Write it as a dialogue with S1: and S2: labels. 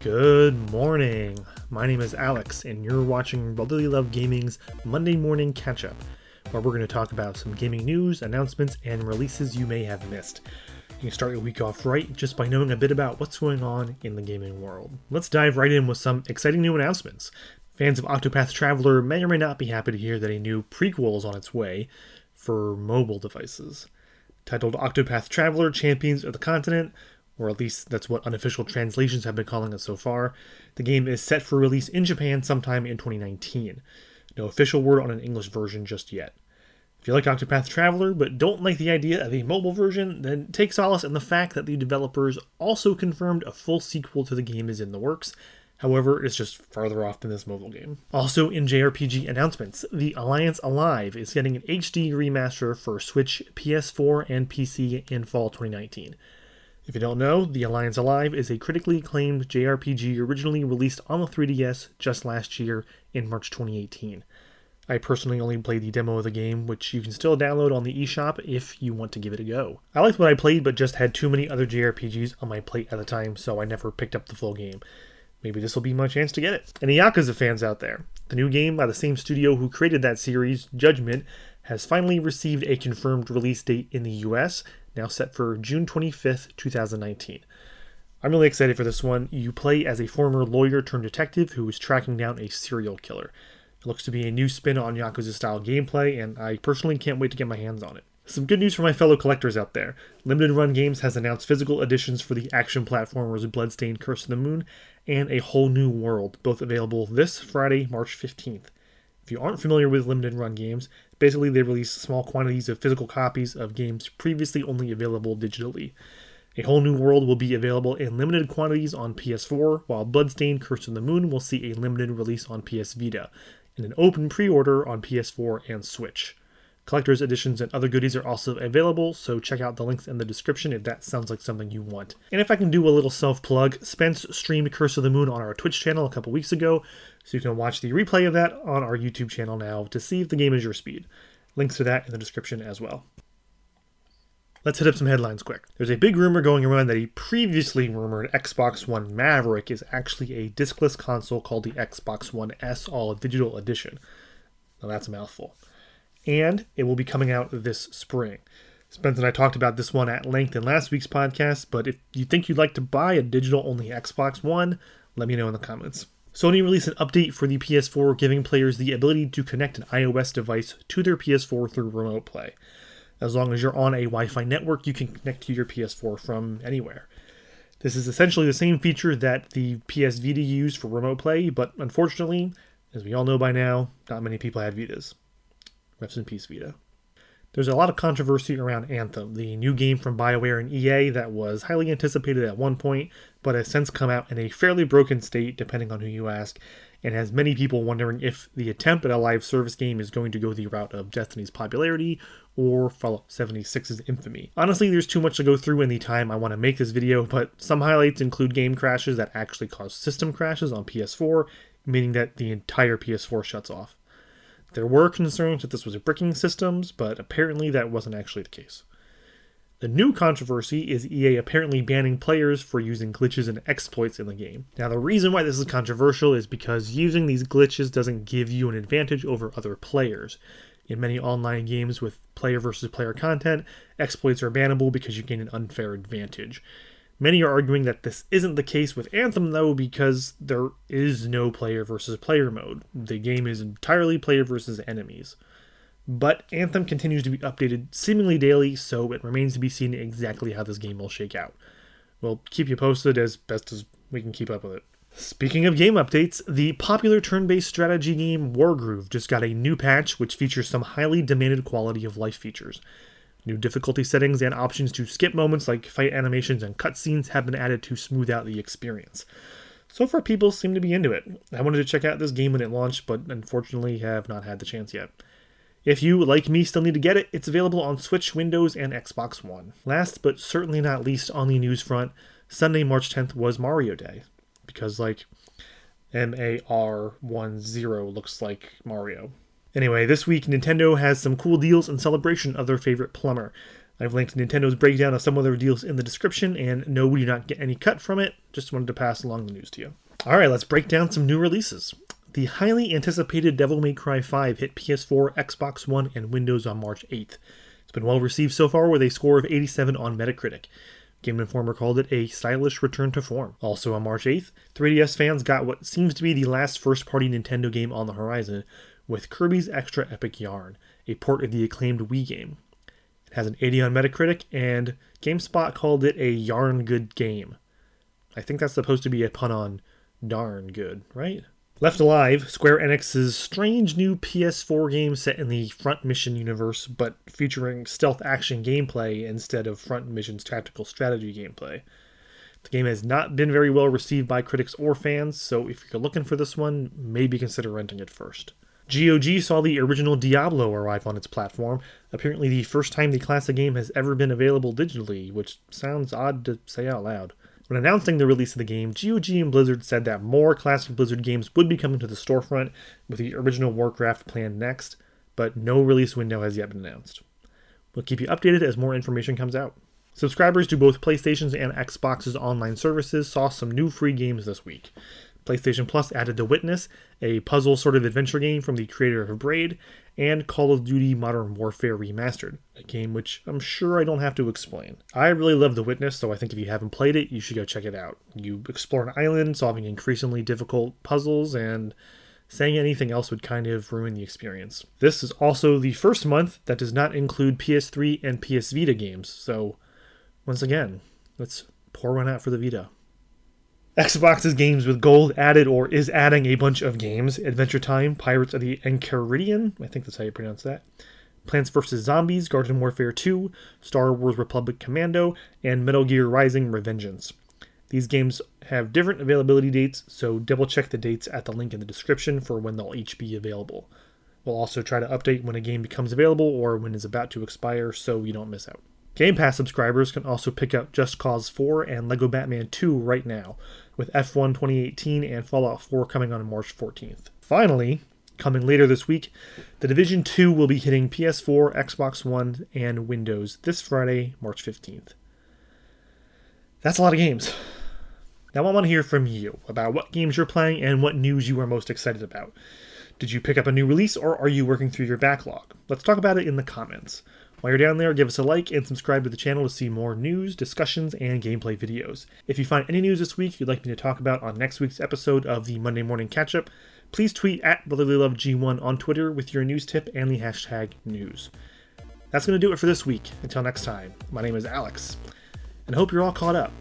S1: Good morning. My name is Alex, and you're watching Brotherly Love Gaming's Monday Morning Catch Up, where we're going to talk about some gaming news, announcements, and releases you may have missed. You can start your week off right just by knowing a bit about what's going on in the gaming world. Let's dive right in with some exciting new announcements. Fans of Octopath Traveler may or may not be happy to hear that a new prequel is on its way for mobile devices. Titled Octopath Traveler Champions of the Continent, or at least that's what unofficial translations have been calling it so far. The game is set for release in Japan sometime in 2019. No official word on an English version just yet. If you like Octopath Traveler but don't like the idea of a mobile version, then take solace in the fact that the developers also confirmed a full sequel to the game is in the works. However, it's just farther off than this mobile game. Also, in JRPG announcements, the Alliance Alive is getting an HD remaster for Switch, PS4, and PC in fall 2019. If you don't know, The Alliance Alive is a critically acclaimed JRPG originally released on the 3DS just last year in March 2018. I personally only played the demo of the game, which you can still download on the eShop if you want to give it a go. I liked what I played, but just had too many other JRPGs on my plate at the time, so I never picked up the full game. Maybe this will be my chance to get it. Any Yakuza fans out there? The new game by the same studio who created that series, Judgment, has finally received a confirmed release date in the US now set for June 25th, 2019. I'm really excited for this one. You play as a former lawyer turned detective who is tracking down a serial killer. It looks to be a new spin on Yakuza style gameplay, and I personally can't wait to get my hands on it. Some good news for my fellow collectors out there. Limited Run Games has announced physical editions for the action platformers Bloodstained Curse of the Moon and A Hole New World, both available this Friday, March 15th. If you aren't familiar with limited run games, basically they release small quantities of physical copies of games previously only available digitally. A Hole New World will be available in limited quantities on PS4, while Bloodstained Curse of the Moon will see a limited release on PS Vita, and an open pre order on PS4 and Switch. Collector's editions and other goodies are also available, so check out the links in the description if that sounds like something you want. And if I can do a little self plug, Spence streamed Curse of the Moon on our Twitch channel a couple weeks ago, so you can watch the replay of that on our YouTube channel now to see if the game is your speed. Links to that in the description as well. Let's hit up some headlines quick. There's a big rumor going around that a previously rumored Xbox One Maverick is actually a discless console called the Xbox One S All Digital Edition. Now that's a mouthful and it will be coming out this spring. Spence and I talked about this one at length in last week's podcast, but if you think you'd like to buy a digital only Xbox One, let me know in the comments. Sony released an update for the PS4 giving players the ability to connect an iOS device to their PS4 through remote play. As long as you're on a Wi Fi network, you can connect to your PS4 from anywhere. This is essentially the same feature that the PS Vita used for remote play, but unfortunately, as we all know by now, not many people had Vitas. Rest in peace, Vita. There's a lot of controversy around Anthem, the new game from BioWare and EA that was highly anticipated at one point, but has since come out in a fairly broken state, depending on who you ask, and has many people wondering if the attempt at a live service game is going to go the route of Destiny's popularity or Fallout 76's infamy. Honestly, there's too much to go through in the time I want to make this video, but some highlights include game crashes that actually cause system crashes on PS4, meaning that the entire PS4 shuts off. There were concerns that this was bricking systems, but apparently that wasn't actually the case. The new controversy is EA apparently banning players for using glitches and exploits in the game. Now, the reason why this is controversial is because using these glitches doesn't give you an advantage over other players. In many online games with player versus player content, exploits are bannable because you gain an unfair advantage. Many are arguing that this isn't the case with Anthem, though, because there is no player versus player mode. The game is entirely player versus enemies. But Anthem continues to be updated seemingly daily, so it remains to be seen exactly how this game will shake out. We'll keep you posted as best as we can keep up with it. Speaking of game updates, the popular turn based strategy game Wargroove just got a new patch which features some highly demanded quality of life features. New difficulty settings and options to skip moments like fight animations and cutscenes have been added to smooth out the experience. So far, people seem to be into it. I wanted to check out this game when it launched, but unfortunately have not had the chance yet. If you, like me, still need to get it, it's available on Switch, Windows, and Xbox One. Last but certainly not least on the news front, Sunday, March 10th was Mario Day. Because, like, M A R 1 0 looks like Mario. Anyway, this week Nintendo has some cool deals in celebration of their favorite plumber. I've linked Nintendo's breakdown of some of their deals in the description, and no, we do not get any cut from it. Just wanted to pass along the news to you. All right, let's break down some new releases. The highly anticipated Devil May Cry 5 hit PS4, Xbox One, and Windows on March 8th. It's been well received so far with a score of 87 on Metacritic. Game Informer called it a stylish return to form. Also on March 8th, 3DS fans got what seems to be the last first party Nintendo game on the horizon with Kirby's Extra Epic Yarn, a port of the acclaimed Wii game. It has an 80 on Metacritic, and GameSpot called it a yarn good game. I think that's supposed to be a pun on darn good, right? Left Alive, Square Enix's strange new PS4 game set in the Front Mission universe, but featuring stealth action gameplay instead of Front Mission's tactical strategy gameplay. The game has not been very well received by critics or fans, so if you're looking for this one, maybe consider renting it first. GOG saw the original Diablo arrive on its platform, apparently the first time the classic game has ever been available digitally, which sounds odd to say out loud. When announcing the release of the game, GOG and Blizzard said that more classic Blizzard games would be coming to the storefront, with the original Warcraft planned next, but no release window has yet been announced. We'll keep you updated as more information comes out. Subscribers to both PlayStation's and Xbox's online services saw some new free games this week. PlayStation Plus added The Witness, a puzzle sort of adventure game from the creator of Braid, and Call of Duty Modern Warfare Remastered, a game which I'm sure I don't have to explain. I really love The Witness, so I think if you haven't played it, you should go check it out. You explore an island, solving increasingly difficult puzzles, and saying anything else would kind of ruin the experience. This is also the first month that does not include PS3 and PS Vita games, so once again, let's pour one out for the Vita. Xbox's games with gold added or is adding a bunch of games Adventure Time, Pirates of the Enchiridion, I think that's how you pronounce that, Plants vs. Zombies, Garden Warfare 2, Star Wars Republic Commando, and Metal Gear Rising Revengeance. These games have different availability dates, so double check the dates at the link in the description for when they'll each be available. We'll also try to update when a game becomes available or when it's about to expire so you don't miss out. Game Pass subscribers can also pick up Just Cause 4 and LEGO Batman 2 right now, with F1 2018 and Fallout 4 coming on March 14th. Finally, coming later this week, The Division 2 will be hitting PS4, Xbox One, and Windows this Friday, March 15th. That's a lot of games. Now, I want to hear from you about what games you're playing and what news you are most excited about. Did you pick up a new release or are you working through your backlog? Let's talk about it in the comments. While you're down there, give us a like and subscribe to the channel to see more news, discussions, and gameplay videos. If you find any news this week you'd like me to talk about on next week's episode of the Monday Morning Catch Up, please tweet at BrotherlyLoveG1 on Twitter with your news tip and the hashtag news. That's going to do it for this week. Until next time, my name is Alex, and I hope you're all caught up.